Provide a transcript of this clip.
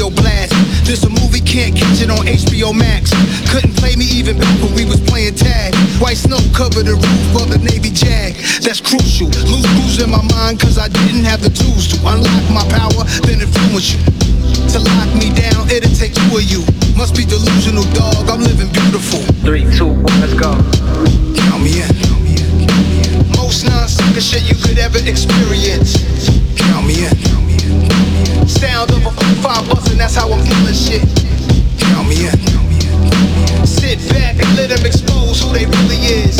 radio blast. This a movie, can't catch it on HBO Max. Couldn't play me even back when we was playing tag. White snow covered the roof of the Navy Jag. That's crucial. Lose clues in my mind, cause I didn't have the tools to unlock my power, then influence you. To lock me down, it'll take two of you. Must be delusional, dog. Shit. Count me in. Sit back and let them expose who they really is.